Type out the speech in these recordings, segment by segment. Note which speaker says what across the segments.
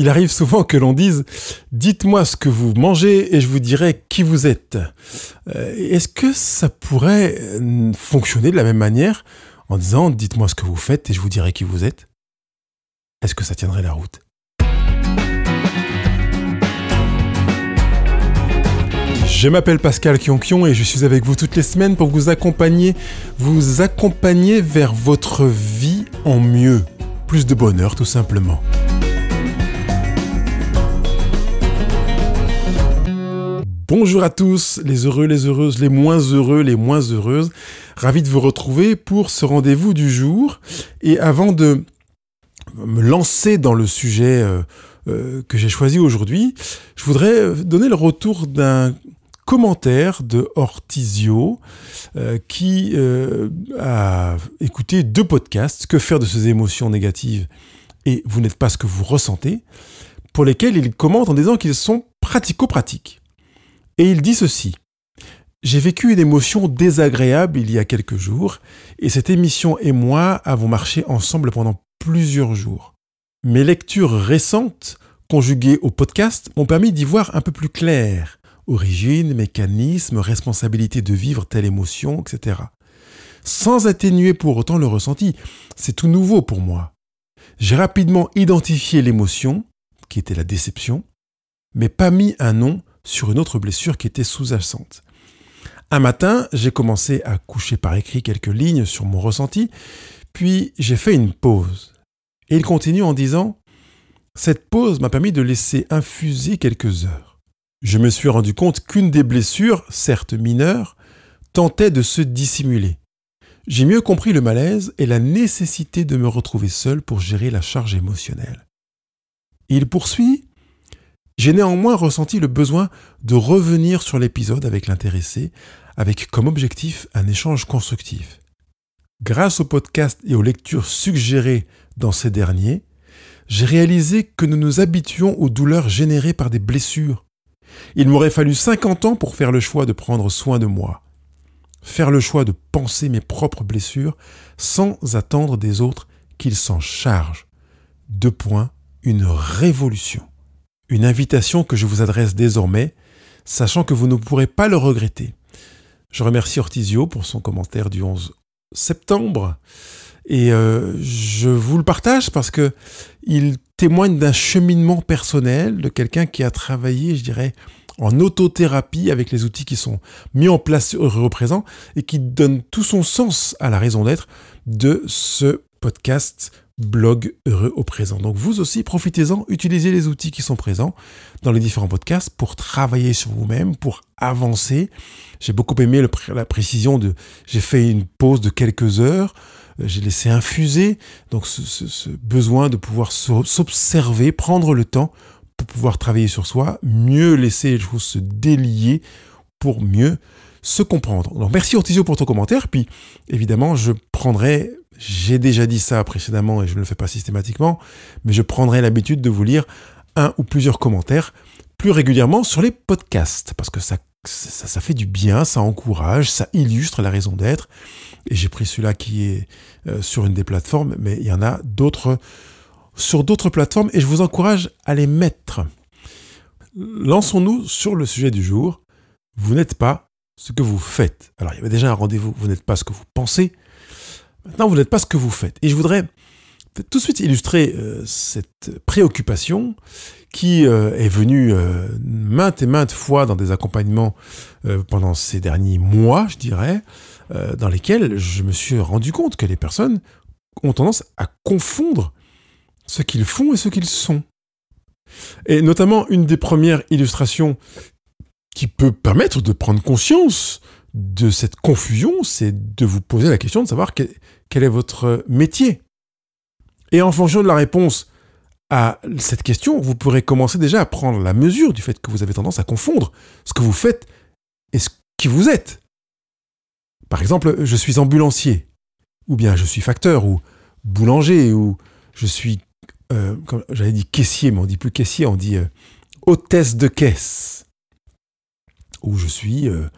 Speaker 1: Il arrive souvent que l'on dise Dites-moi ce que vous mangez et je vous dirai qui vous êtes. Euh, est-ce que ça pourrait euh, fonctionner de la même manière en disant Dites-moi ce que vous faites et je vous dirai qui vous êtes? Est-ce que ça tiendrait la route? Je m'appelle Pascal Kionkion et je suis avec vous toutes les semaines pour vous accompagner, vous accompagner vers votre vie en mieux. Plus de bonheur tout simplement. Bonjour à tous, les heureux, les heureuses, les moins heureux, les moins heureuses. Ravi de vous retrouver pour ce rendez-vous du jour. Et avant de me lancer dans le sujet euh, euh, que j'ai choisi aujourd'hui, je voudrais donner le retour d'un commentaire de Ortizio euh, qui euh, a écouté deux podcasts, Que faire de ces émotions négatives et Vous n'êtes pas ce que vous ressentez, pour lesquels il commente en disant qu'ils sont pratico-pratiques. Et il dit ceci. J'ai vécu une émotion désagréable il y a quelques jours, et cette émission et moi avons marché ensemble pendant plusieurs jours. Mes lectures récentes, conjuguées au podcast, m'ont permis d'y voir un peu plus clair origine, mécanisme, responsabilité de vivre telle émotion, etc. Sans atténuer pour autant le ressenti. C'est tout nouveau pour moi. J'ai rapidement identifié l'émotion, qui était la déception, mais pas mis un nom sur une autre blessure qui était sous-jacente. Un matin, j'ai commencé à coucher par écrit quelques lignes sur mon ressenti, puis j'ai fait une pause. Et il continue en disant Cette pause m'a permis de laisser infuser quelques heures je me suis rendu compte qu'une des blessures, certes mineures, tentait de se dissimuler. J'ai mieux compris le malaise et la nécessité de me retrouver seul pour gérer la charge émotionnelle. il poursuit J'ai néanmoins ressenti le besoin de revenir sur l'épisode avec l'intéressé, avec comme objectif un échange constructif. Grâce au podcast et aux lectures suggérées dans ces derniers, j'ai réalisé que nous nous habituons aux douleurs générées par des blessures il m'aurait fallu 50 ans pour faire le choix de prendre soin de moi. Faire le choix de penser mes propres blessures sans attendre des autres qu'ils s'en chargent. Deux points, une révolution. Une invitation que je vous adresse désormais, sachant que vous ne pourrez pas le regretter. Je remercie Ortizio pour son commentaire du 11 septembre. Et euh, je vous le partage parce que il témoigne d'un cheminement personnel de quelqu'un qui a travaillé, je dirais, en autothérapie avec les outils qui sont mis en place au et qui donne tout son sens à la raison d'être de ce podcast blog heureux au présent. Donc vous aussi, profitez-en, utilisez les outils qui sont présents dans les différents podcasts pour travailler sur vous-même, pour avancer. J'ai beaucoup aimé la précision de j'ai fait une pause de quelques heures, euh, j'ai laissé infuser, donc ce besoin de pouvoir s'observer, prendre le temps pour pouvoir travailler sur soi, mieux laisser les choses se délier pour mieux se comprendre. Donc merci Ortizio pour ton commentaire, puis évidemment je prendrai, j'ai déjà dit ça précédemment et je ne le fais pas systématiquement, mais je prendrai l'habitude de vous lire un ou plusieurs commentaires plus régulièrement sur les podcasts, parce que ça, ça, fait du bien, ça encourage, ça illustre la raison d'être, et j'ai pris celui-là qui est euh, sur une des plateformes, mais il y en a d'autres sur d'autres plateformes et je vous encourage à les mettre. Lançons-nous sur le sujet du jour. Vous n'êtes pas ce que vous faites. Alors, il y avait déjà un rendez-vous. Vous n'êtes pas ce que vous pensez. Maintenant, vous n'êtes pas ce que vous faites. Et je voudrais tout de suite illustrer euh, cette préoccupation qui euh, est venue euh, maintes et maintes fois dans des accompagnements pendant ces derniers mois, je dirais, dans lesquels je me suis rendu compte que les personnes ont tendance à confondre ce qu'ils font et ce qu'ils sont. Et notamment, une des premières illustrations qui peut permettre de prendre conscience de cette confusion, c'est de vous poser la question de savoir quel, est votre métier. Et en fonction de la réponse à cette question, vous pourrez commencer déjà à prendre la mesure du fait que vous avez tendance à confondre ce que vous faites et ce qui vous êtes. Par exemple, je suis ambulancier, ou bien je suis facteur, ou boulanger, ou je suis euh, j'avais dit caissier, mais on dit plus caissier, on dit euh, hôtesse de caisse. Ou je suis euh,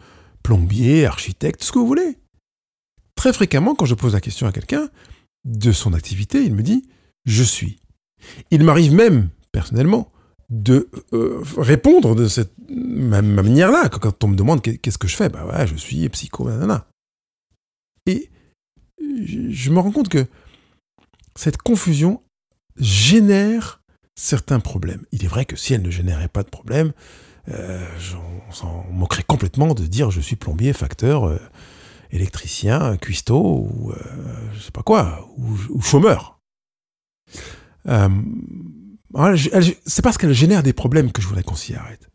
Speaker 1: plombier, architecte, ce que vous voulez. Très fréquemment, quand je pose la question à quelqu'un de son activité, il me dit je suis. Il m'arrive même personnellement, de euh, répondre de cette manière-là. Quand on me demande qu'est-ce que je fais, bah ouais, je suis psycho, nanana. Et je me rends compte que cette confusion génère certains problèmes. Il est vrai que si elle ne générait pas de problème, on s'en moquerait complètement de dire je suis plombier, facteur, euh, électricien, cuistot, ou euh, je sais pas quoi, ou, chômeur. c'est parce qu'elle génère des problèmes que je voudrais qu'on s'y arrête.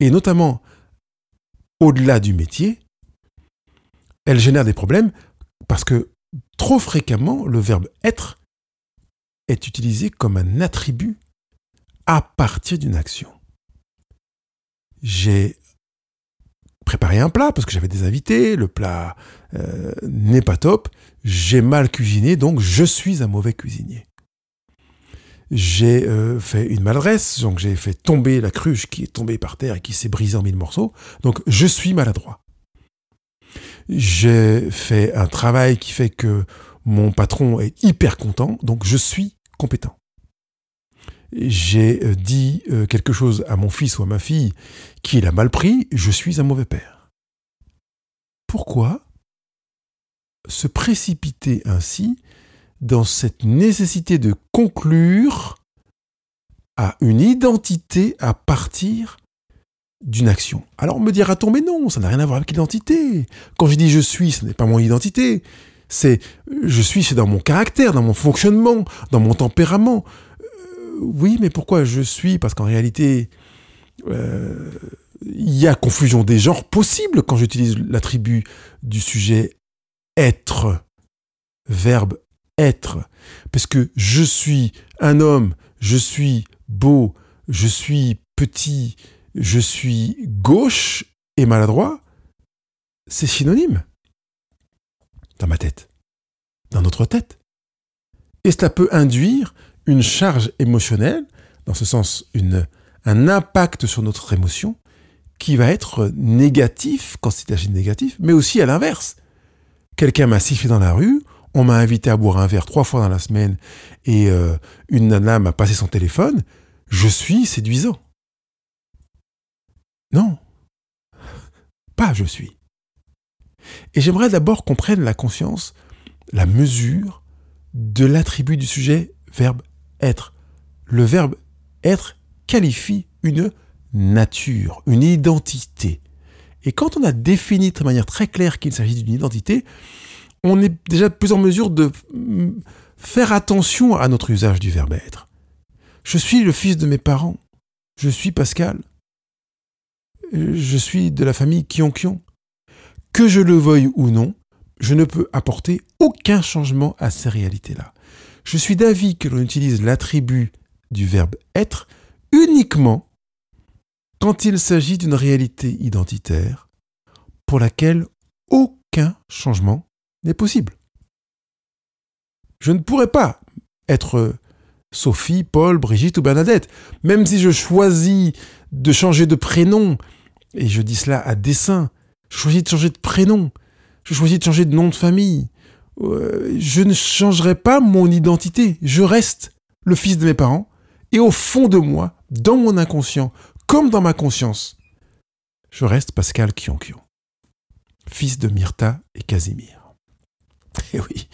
Speaker 1: Et notamment, au-delà du métier, elle génère des problèmes parce que trop fréquemment, le verbe être est utilisé comme un attribut à partir d'une action. J'ai préparé un plat parce que j'avais des invités, le plat euh, n'est pas top, j'ai mal cuisiné, donc je suis un mauvais cuisinier. J'ai euh, fait une maladresse, donc j'ai fait tomber la cruche qui est tombée par terre et qui s'est brisée en mille morceaux, donc je suis maladroit. J'ai fait un travail qui fait que mon patron est hyper content, donc je suis compétent. J'ai euh, dit euh, quelque chose à mon fils ou à ma fille qui l'a mal pris, je suis un mauvais père. Pourquoi se précipiter ainsi dans cette nécessité de conclure à une identité à partir d'une action? Alors me dira-t-on, mais non, ça n'a rien à voir avec l'identité. Quand je dis je suis, ce n'est pas mon identité. C'est je suis, c'est dans mon caractère, dans mon fonctionnement, dans mon tempérament. Oui, mais pourquoi je suis? Parce qu'en réalité, euh, il y a confusion des genres possible quand j'utilise l'attribut du sujet être, verbe être. Parce que je suis un homme, je suis beau, je suis petit, je suis gauche et maladroit, c'est synonyme. Dans ma tête. Dans notre tête. Et cela peut induire une charge émotionnelle, dans ce sens une, un impact sur notre émotion, qui va être négatif quand c'est agit négatif, mais aussi à l'inverse. Quelqu'un m'a sifflé dans la rue, on m'a invité à boire un verre trois fois dans la semaine et euh, une nana m'a passé son téléphone, je suis séduisant. Non. Pas je suis. Et j'aimerais d'abord qu'on prenne la conscience, la mesure de l'attribut du sujet verbe être. Le verbe être qualifie une nature, une identité. Et quand on a défini de manière très claire qu'il s'agit d'une identité, on est déjà plus en mesure de faire attention à notre usage du verbe être. Je suis le fils de mes parents. Je suis Pascal je suis de la famille Kion-Kion. Que je le veuille ou non, je ne peux apporter aucun changement à ces réalités-là. Je suis d'avis que l'on utilise l'attribut du verbe être uniquement quand il s'agit d'une réalité identitaire pour laquelle aucun changement n'est possible. Je ne pourrais pas être Sophie, Paul, Brigitte ou Bernadette, même si je choisis de changer de prénom et je dis cela à dessein. Je choisis de changer de prénom. Je choisis de changer de nom de famille. Euh, je ne changerai pas mon identité. Je reste le fils de mes parents. Et au fond de moi, dans mon inconscient, comme dans ma conscience, je reste Pascal Kionkion, fils de Myrta et Casimir. Et oui,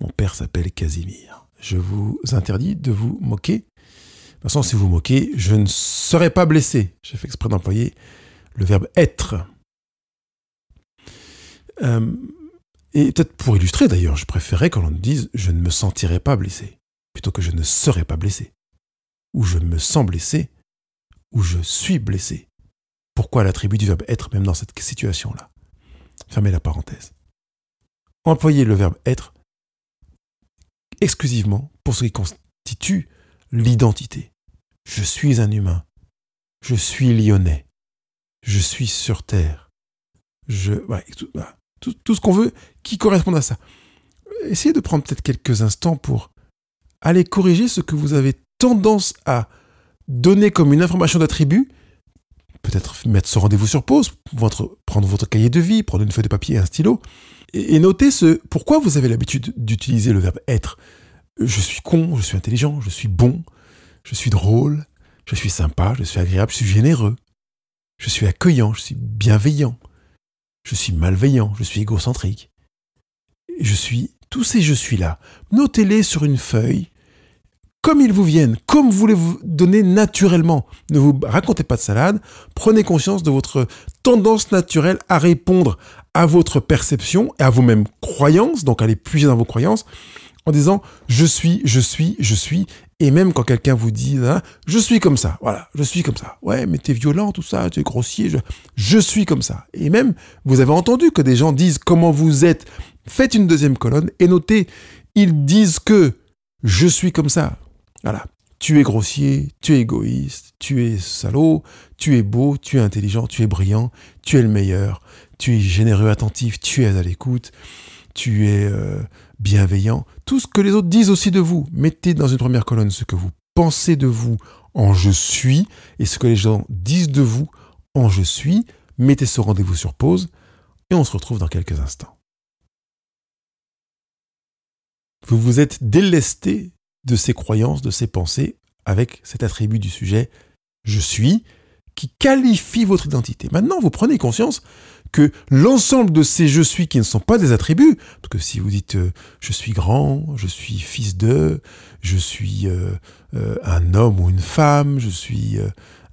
Speaker 1: mon père s'appelle Casimir. Je vous interdis de vous moquer. De toute si vous moquez, je ne serai pas blessé. J'ai fait exprès d'employer le verbe être. Euh, et peut-être pour illustrer d'ailleurs, je préférais qu'on dise je ne me sentirai pas blessé, plutôt que je ne serai pas blessé, ou je me sens blessé, ou je suis blessé. Pourquoi l'attribut du verbe être même dans cette situation-là? Fermez la parenthèse. Employez le verbe être exclusivement pour ce qui constitue l'identité. Je suis un humain. Je suis lyonnais je suis sur Terre. Je, tout, tout, ce qu'on veut qui correspond à ça. Essayez de prendre peut-être quelques instants pour aller corriger ce que vous avez tendance à donner comme une information d'attribut. Peut-être mettre ce rendez-vous sur pause, prendre votre cahier de vie, prendre une feuille de papier et un stylo, et, et noter ce pourquoi vous avez l'habitude d'utiliser le verbe être. Je suis con, je suis intelligent, je suis bon, je suis drôle, je suis sympa, je suis agréable, je suis généreux, je suis accueillant, je suis bienveillant, je suis malveillant, je suis égocentrique. Je suis tous ces je suis là. Notez-les sur une feuille comme ils vous viennent, comme vous les vous donner naturellement. Ne vous racontez pas de salade, prenez conscience de votre tendance naturelle à répondre à votre perception et à vos-mêmes croyances, donc allez puiser dans vos croyances, en disant je suis, je suis, je suis, et même quand quelqu'un vous dit hein, je suis comme ça, voilà, je suis comme ça, ouais, mais t'es violent, tout ça, tu es grossier, je, je suis comme ça. Et même, vous avez entendu que des gens disent comment vous êtes, faites une deuxième colonne et notez, ils disent que je suis comme ça. Voilà. Tu es grossier, tu es égoïste, tu es salaud, tu es beau, tu es intelligent, tu es brillant, tu es le meilleur, tu es généreux, attentif, tu es à l'écoute, tu es euh, bienveillant. Tout ce que les autres disent aussi de vous. Mettez dans une première colonne ce que vous pensez de vous en je suis et ce que les gens disent de vous en je suis. Mettez ce rendez-vous sur pause et on se retrouve dans quelques instants. Vous vous êtes délesté de ces croyances, de ces pensées, avec cet attribut du sujet je suis, qui qualifie votre identité. Maintenant, vous prenez conscience que l'ensemble de ces je suis qui ne sont pas des attributs, parce que si vous dites euh, je suis grand, je suis fils de, je suis euh, euh, un homme ou une femme, je suis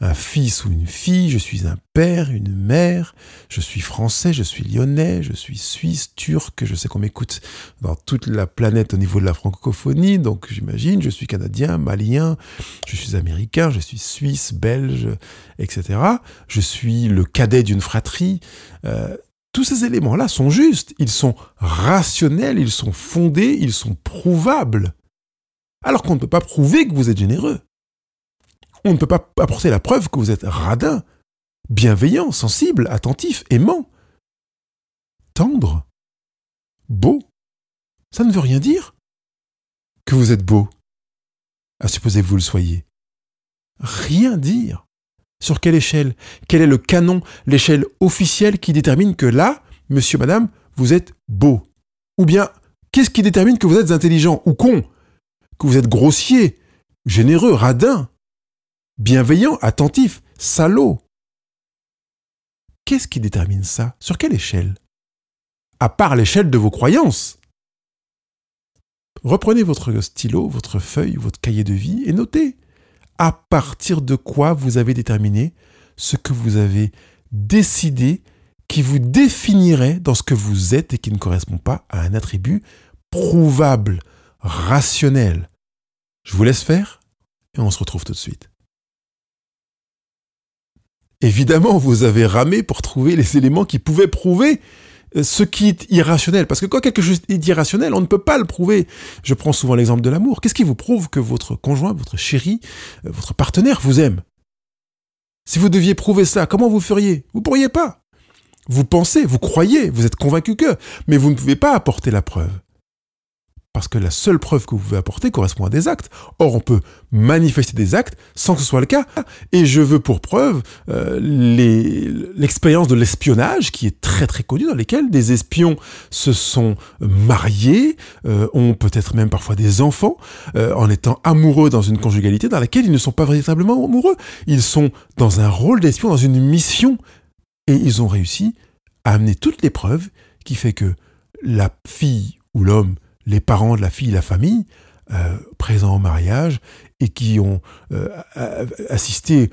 Speaker 1: un fils ou une fille, je suis un père, une mère, je suis français, je suis lyonnais, je suis suisse, turc, je sais qu'on m'écoute dans toute la planète au niveau de la francophonie, donc j'imagine, je suis canadien, malien, je suis américain, je suis suisse, belge, etc. Je suis le cadet d'une fratrie. Euh, tous ces éléments-là sont justes, ils sont rationnels, ils sont fondés, ils sont prouvables. Alors qu'on ne peut pas prouver que vous êtes généreux. On ne peut pas apporter la preuve que vous êtes radin, bienveillant, sensible, attentif, aimant, tendre, beau. Ça ne veut rien dire que vous êtes beau, à supposer que vous le soyez. Rien dire. Sur quelle échelle? Quel est le canon, l'échelle officielle qui détermine que là, monsieur, madame, vous êtes beau? Ou bien, qu'est-ce qui détermine que vous êtes intelligent ou con? Que vous êtes grossier, généreux, radin? Bienveillant, attentif, salaud. Qu'est-ce qui détermine ça? Sur quelle échelle? À part l'échelle de vos croyances. Reprenez votre stylo, votre feuille, votre cahier de vie et notez à partir de quoi vous avez déterminé ce que vous avez décidé qui vous définirait dans ce que vous êtes et qui ne correspond pas à un attribut prouvable, rationnel. Je vous laisse faire et on se retrouve tout de suite. Évidemment, vous avez ramé pour trouver les éléments qui pouvaient prouver euh, ce qui est irrationnel. Parce que quand quelque chose est irrationnel, on ne peut pas le prouver. Je prends souvent l'exemple de l'amour. Qu'est-ce qui vous prouve que votre conjoint, votre chéri, euh, votre partenaire vous aime? Si vous deviez prouver ça, comment vous feriez? Vous pourriez pas. Vous pensez, vous croyez, vous êtes convaincu que, mais vous ne pouvez pas apporter la preuve parce que la seule preuve que vous pouvez apporter correspond à des actes. Or, on peut manifester des actes sans que ce soit le cas. Et je veux pour preuve euh, l'expérience de l'espionnage, qui est très très connue, dans lesquelles des espions se sont mariés, euh, ont peut-être même parfois des enfants, euh, en étant amoureux dans une conjugalité dans laquelle ils ne sont pas véritablement amoureux. Ils sont dans un rôle d'espion, dans une mission, et ils ont réussi à amener toutes les preuves qui fait que la fille ou l'homme les parents de la fille, la famille, euh, présents au mariage et qui ont euh, assisté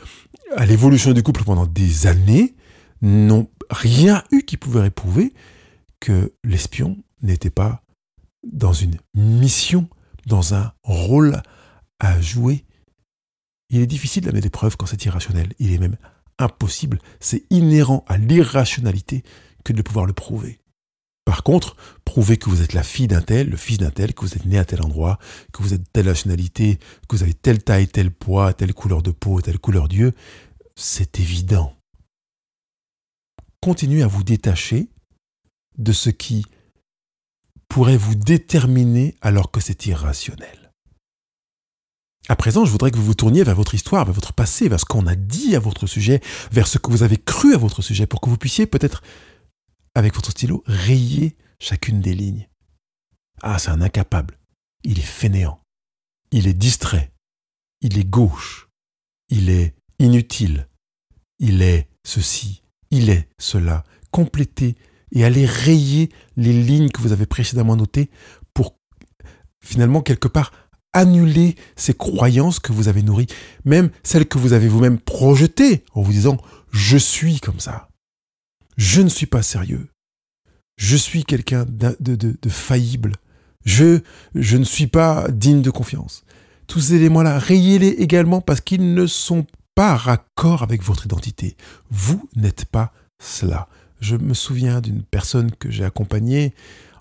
Speaker 1: à l'évolution du couple pendant des années, n'ont rien eu qui pouvait prouver que l'espion n'était pas dans une mission, dans un rôle à jouer. Il est difficile d'amener des preuves quand c'est irrationnel. Il est même impossible, c'est inhérent à l'irrationalité que de pouvoir le prouver. Par contre, prouver que vous êtes la fille d'un tel, le fils d'un tel, que vous êtes né à tel endroit, que vous êtes de telle nationalité, que vous avez telle taille, tel poids, telle couleur de peau, telle couleur d'yeux, c'est évident. Continuez à vous détacher de ce qui pourrait vous déterminer alors que c'est irrationnel. À présent, je voudrais que vous vous tourniez vers votre histoire, vers votre passé, vers ce qu'on a dit à votre sujet, vers ce que vous avez cru à votre sujet, pour que vous puissiez peut-être avec votre stylo, rayez chacune des lignes. Ah, c'est un incapable. Il est fainéant. Il est distrait. il est gauche, il est inutile, il est ceci, il est cela. Complétez et allez rayer les lignes que vous avez précédemment notées pour finalement quelque part annuler ces croyances que vous avez nourries, même celles que vous avez vous-même projetées en vous disant je suis comme ça. Je ne suis pas sérieux. Je suis quelqu'un de, faillible. Je, je ne suis pas digne de confiance. Tous ces éléments-là, rayez-les également parce qu'ils ne sont pas raccord avec votre identité. Vous n'êtes pas cela. Je me souviens d'une personne que j'ai accompagnée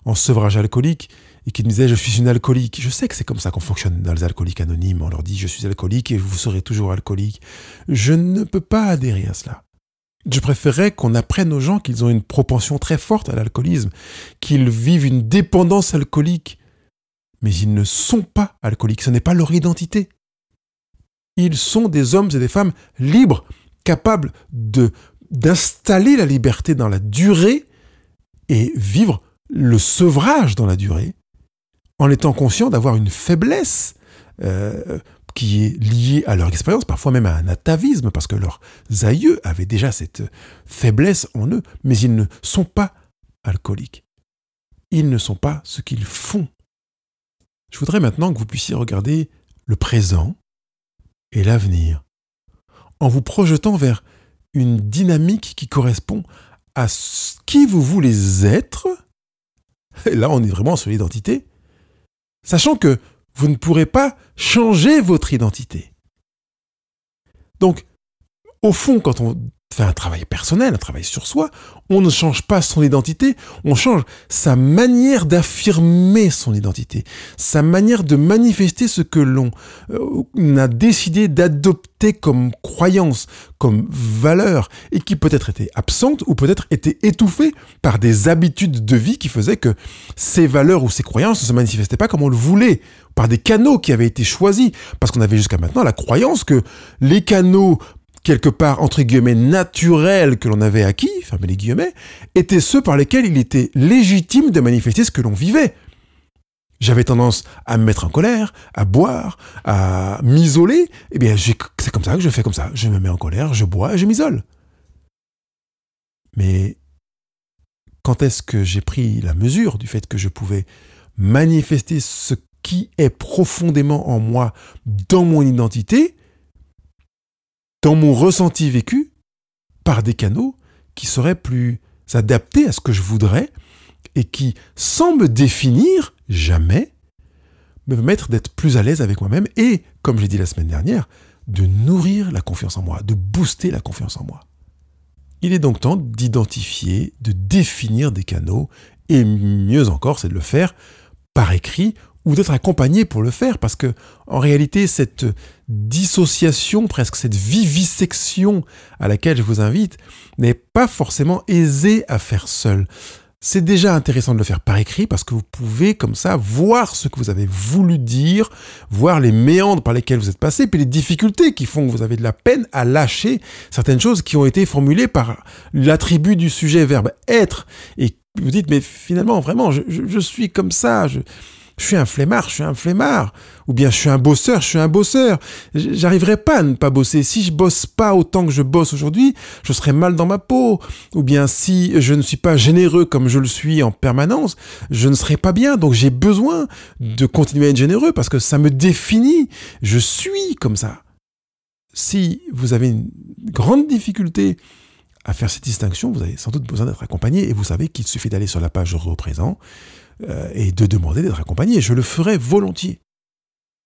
Speaker 1: en sevrage alcoolique et qui me disait je suis une alcoolique. Je sais que c'est comme ça qu'on fonctionne dans les alcooliques anonymes. On leur dit je suis alcoolique et vous serez toujours alcoolique. Je ne peux pas adhérer à cela. Je préférerais qu'on apprenne aux gens qu'ils ont une propension très forte à l'alcoolisme, qu'ils vivent une dépendance alcoolique. Mais ils ne sont pas alcooliques, ce n'est pas leur identité. Ils sont des hommes et des femmes libres, capables de d'installer la liberté dans la durée et vivre le sevrage dans la durée, en étant conscients d'avoir une faiblesse euh, qui est liée à leur expérience, parfois même à un atavisme, parce que leurs aïeux avaient déjà cette faiblesse en eux, mais ils ne sont pas alcooliques. Ils ne sont pas ce qu'ils font. Je voudrais maintenant que vous puissiez regarder le présent et l'avenir, en vous projetant vers une dynamique qui correspond à ce qui vous voulez être. Et là, on est vraiment sur l'identité. Sachant que vous ne pourrez pas changer votre identité. Donc, au fond, quand on fait un travail personnel, un travail sur soi, on ne change pas son identité, on change sa manière d'affirmer son identité, sa manière de manifester ce que l'on euh, a décidé d'adopter comme croyance, comme valeur, et qui peut-être était absente ou peut-être était étouffée par des habitudes de vie qui faisaient que ces valeurs ou ces croyances ne se manifestaient pas comme on le voulait, par des canaux qui avaient été choisis, parce qu'on avait jusqu'à maintenant la croyance que les canaux quelque part, entre guillemets, naturels que l'on avait acquis, fermez les guillemets, étaient ceux par lesquels il était légitime de manifester ce que l'on vivait. J'avais tendance à me mettre en colère, à boire, à m'isoler. Eh bien, c'est comme ça que je fais comme ça. Je me mets en colère, je bois et je m'isole. Mais quand est-ce que j'ai pris la mesure du fait que je pouvais manifester ce qui est profondément en moi dans mon identité dans mon ressenti vécu par des canaux qui seraient plus adaptés à ce que je voudrais et qui, sans me définir jamais, me permettre d'être plus à l'aise avec moi-même et, comme j'ai dit la semaine dernière, de nourrir la confiance en moi, de booster la confiance en moi. Il est donc temps d'identifier, de définir des canaux, et mieux encore, c'est de le faire par écrit ou d'être accompagné pour le faire, parce que en réalité, cette dissociation, presque cette vivisection à laquelle je vous invite, n'est pas forcément aisée à faire seul. C'est déjà intéressant de le faire par écrit parce que vous pouvez comme ça voir ce que vous avez voulu dire, voir les méandres par lesquels vous êtes passé, puis les difficultés qui font que vous avez de la peine à lâcher certaines choses qui ont été formulées par l'attribut du sujet verbe être. Et vous dites, mais finalement, vraiment, je, je suis comme ça, je, je suis un flemmard, je suis un flemmard. Ou bien je suis un bosseur, je suis un bosseur. J'arriverai pas à ne pas bosser. Si je bosse pas autant que je bosse aujourd'hui, je serai mal dans ma peau. Ou bien si je ne suis pas généreux comme je le suis en permanence, je ne serai pas bien. Donc j'ai besoin de continuer à être généreux parce que ça me définit. Je suis comme ça. Si vous avez une grande difficulté à faire cette distinction, vous avez sans doute besoin d'être accompagné et vous savez qu'il suffit d'aller sur la page représent euh, et de demander d'être accompagné. Je le ferai volontiers.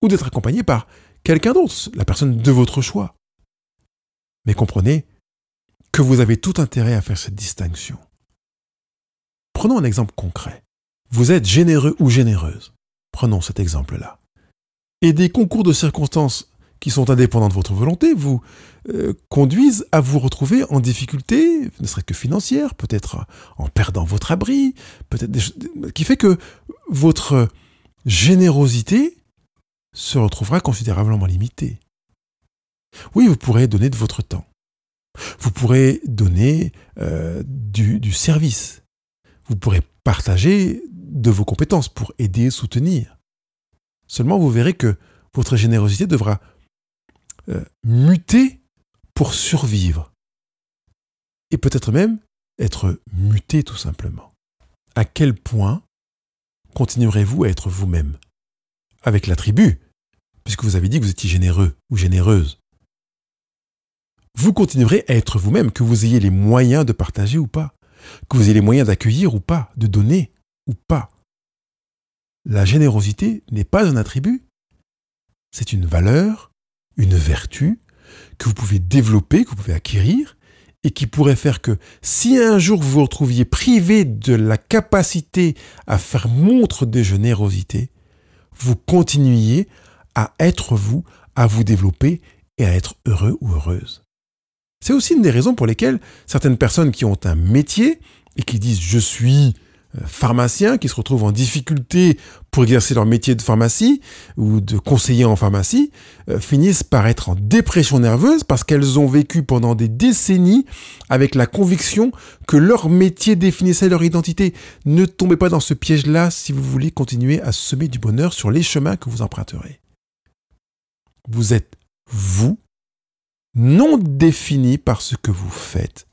Speaker 1: Ou d'être accompagné par quelqu'un d'autre, la personne de votre choix. Mais comprenez que vous avez tout intérêt à faire cette distinction. Prenons un exemple concret. Vous êtes généreux ou généreuse. Prenons cet exemple-là. Et des concours de circonstances qui sont indépendants de votre volonté vous euh, conduisent à vous retrouver en difficulté, ne serait que financière, peut-être en perdant votre abri, peut-être qui fait que votre générosité se retrouvera considérablement limitée. Oui, vous pourrez donner de votre temps. Vous pourrez donner euh, du, du service. Vous pourrez partager de vos compétences pour aider, soutenir. Seulement, vous verrez que votre générosité devra euh, muter pour survivre. Et peut-être même être muté tout simplement. À quel point continuerez-vous à être vous-même Avec la tribu, puisque vous avez dit que vous étiez généreux ou généreuse? Vous continuerez à être vous-même, que vous ayez les moyens de partager ou pas, que vous ayez les moyens d'accueillir ou pas, de donner ou pas. La générosité n'est pas un attribut, c'est une valeur, une vertu que vous pouvez développer, que vous pouvez acquérir, et qui pourrait faire que si un jour vous vous retrouviez privé de la capacité à faire montre de générosité, vous continuiez à être vous, à vous développer et à être heureux ou heureuse. C'est aussi une des raisons pour lesquelles certaines personnes qui ont un métier et qui disent je suis pharmaciens qui se retrouvent en difficulté pour exercer leur métier de pharmacie ou de conseiller en pharmacie euh, finissent par être en dépression nerveuse parce qu'elles ont vécu pendant des décennies avec la conviction que leur métier définissait leur identité. Ne tombez pas dans ce piège-là si vous voulez continuer à semer du bonheur sur les chemins que vous emprunterez. Vous êtes vous, non défini par ce que vous faites,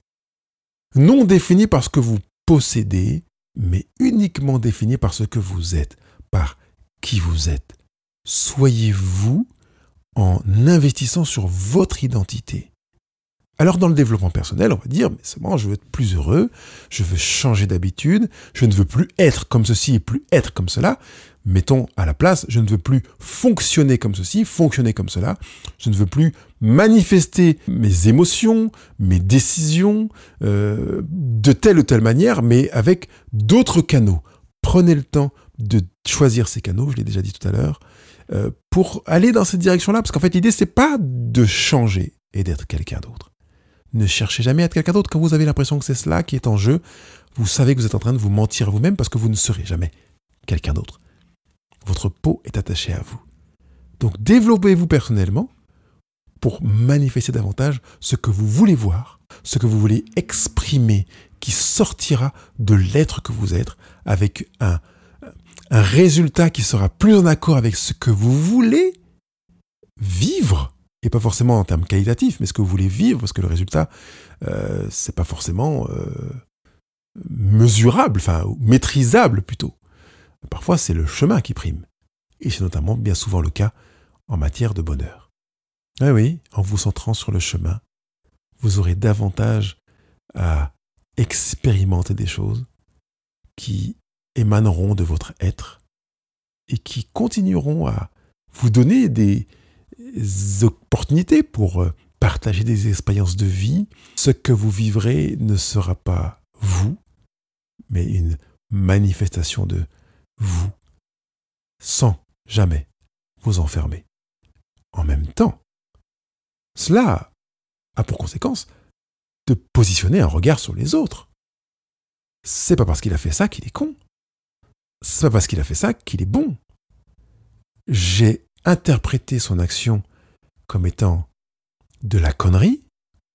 Speaker 1: non défini par ce que vous possédez, mais uniquement défini par ce que vous êtes, par qui vous êtes. Soyez-vous en investissant sur votre identité. Alors dans le développement personnel, on va dire, mais c'est bon, je veux être plus heureux, je veux changer d'habitude, je ne veux plus être comme ceci et plus être comme cela mettons à la place, je ne veux plus fonctionner comme ceci, fonctionner comme cela, je ne veux plus manifester mes émotions, mes décisions euh, de telle ou telle manière, mais avec d'autres canaux. Prenez le temps de choisir ces canaux, je l'ai déjà dit tout à l'heure, euh, pour aller dans cette direction-là, parce qu'en fait l'idée c'est pas de changer et d'être quelqu'un d'autre. Ne cherchez jamais à être quelqu'un d'autre quand vous avez l'impression que c'est cela qui est en jeu. Vous savez que vous êtes en train de vous mentir à vous-même parce que vous ne serez jamais quelqu'un d'autre votre peau est attachée à vous. Donc développez-vous personnellement pour manifester davantage ce que vous voulez voir, ce que vous voulez exprimer, qui sortira de l'être que vous êtes, avec un, résultat qui sera plus en accord avec ce que vous voulez vivre, et pas forcément en termes qualitatifs, mais ce que vous voulez vivre, parce que le résultat, euh, c'est pas forcément euh, mesurable, enfin maîtrisable plutôt. Parfois, c'est le chemin qui prime. Et c'est notamment bien souvent le cas en matière de bonheur. Ah oui, en vous centrant sur le chemin, vous aurez davantage à expérimenter des choses qui émaneront de votre être et qui continueront à vous donner des opportunités pour euh, partager des expériences de vie. Ce que vous vivrez ne sera pas vous, mais une manifestation de vous, sans jamais vous enfermer. En même temps, cela a pour conséquence de positionner un regard sur les autres. C'est pas parce qu'il a fait ça qu'il est con. C'est pas parce qu'il a fait ça qu'il est bon. J'ai interprété son action comme étant de la connerie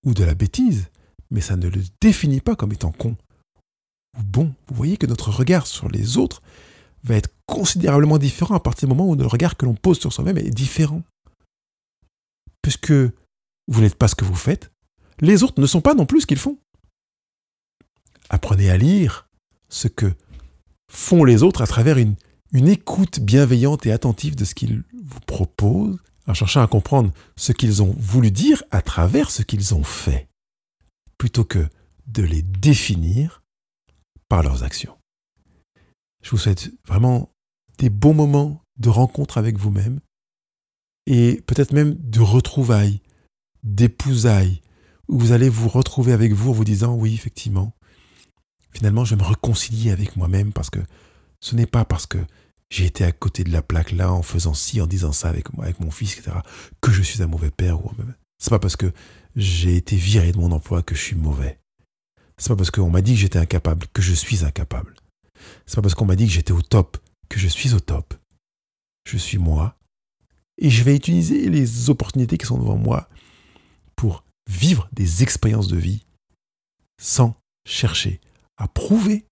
Speaker 1: ou de la bêtise, mais ça ne le définit pas comme étant con ou bon. Vous voyez que notre regard sur les autres va être considérablement différent à partir du moment où le regard que l'on pose sur soi-même est différent. Puisque vous n'êtes pas ce que vous faites, les autres ne sont pas non plus ce qu'ils font. Apprenez à lire ce que font les autres à travers une, écoute bienveillante et attentive de ce qu'ils vous proposent, en cherchant à comprendre ce qu'ils ont voulu dire à travers ce qu'ils ont fait, plutôt que de les définir par leurs actions. Je vous souhaite vraiment des bons moments de rencontre avec vous-même et peut-être même de retrouvailles, d'épousailles, où vous allez vous retrouver avec vous en vous disant oui, effectivement, finalement, je vais me réconcilier avec moi-même parce que ce n'est pas parce que j'ai été à côté de la plaque là en faisant ci, en disant ça avec, avec mon fils, etc., que je suis un mauvais père. Ou... C'est pas parce que j'ai été viré de mon emploi que je suis mauvais. C'est pas parce qu'on m'a dit que j'étais incapable que je suis incapable. C'est pas parce qu'on m'a dit que j'étais au top que je suis au top. Je suis moi. Et je vais utiliser les opportunités qui sont devant moi vivre des expériences de vie sans chercher à prouver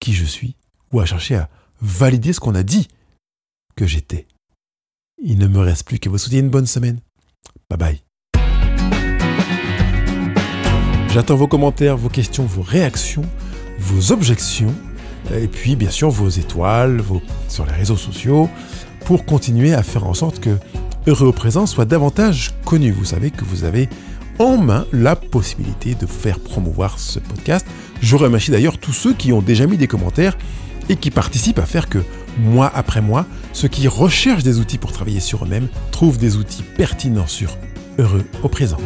Speaker 1: qui je suis ou à chercher à valider ce qu'on a dit que j'étais. Il ne me reste plus qu'à vous souhaiter une bonne semaine. Bye bye. J'attends vos commentaires, vos questions, vos réactions, vos objections, et puis bien sûr vos étoiles sur les réseaux sociaux pour continuer à faire en sorte que Heureux au présent soit davantage connu. Vous savez que vous avez en main la possibilité de faire promouvoir ce podcast. Je remercie d'ailleurs tous ceux qui ont déjà mis des commentaires et qui participent à faire que, mois après mois, ceux qui recherchent des outils pour travailler sur eux-mêmes trouvent des outils pertinents sur Heureux au présent.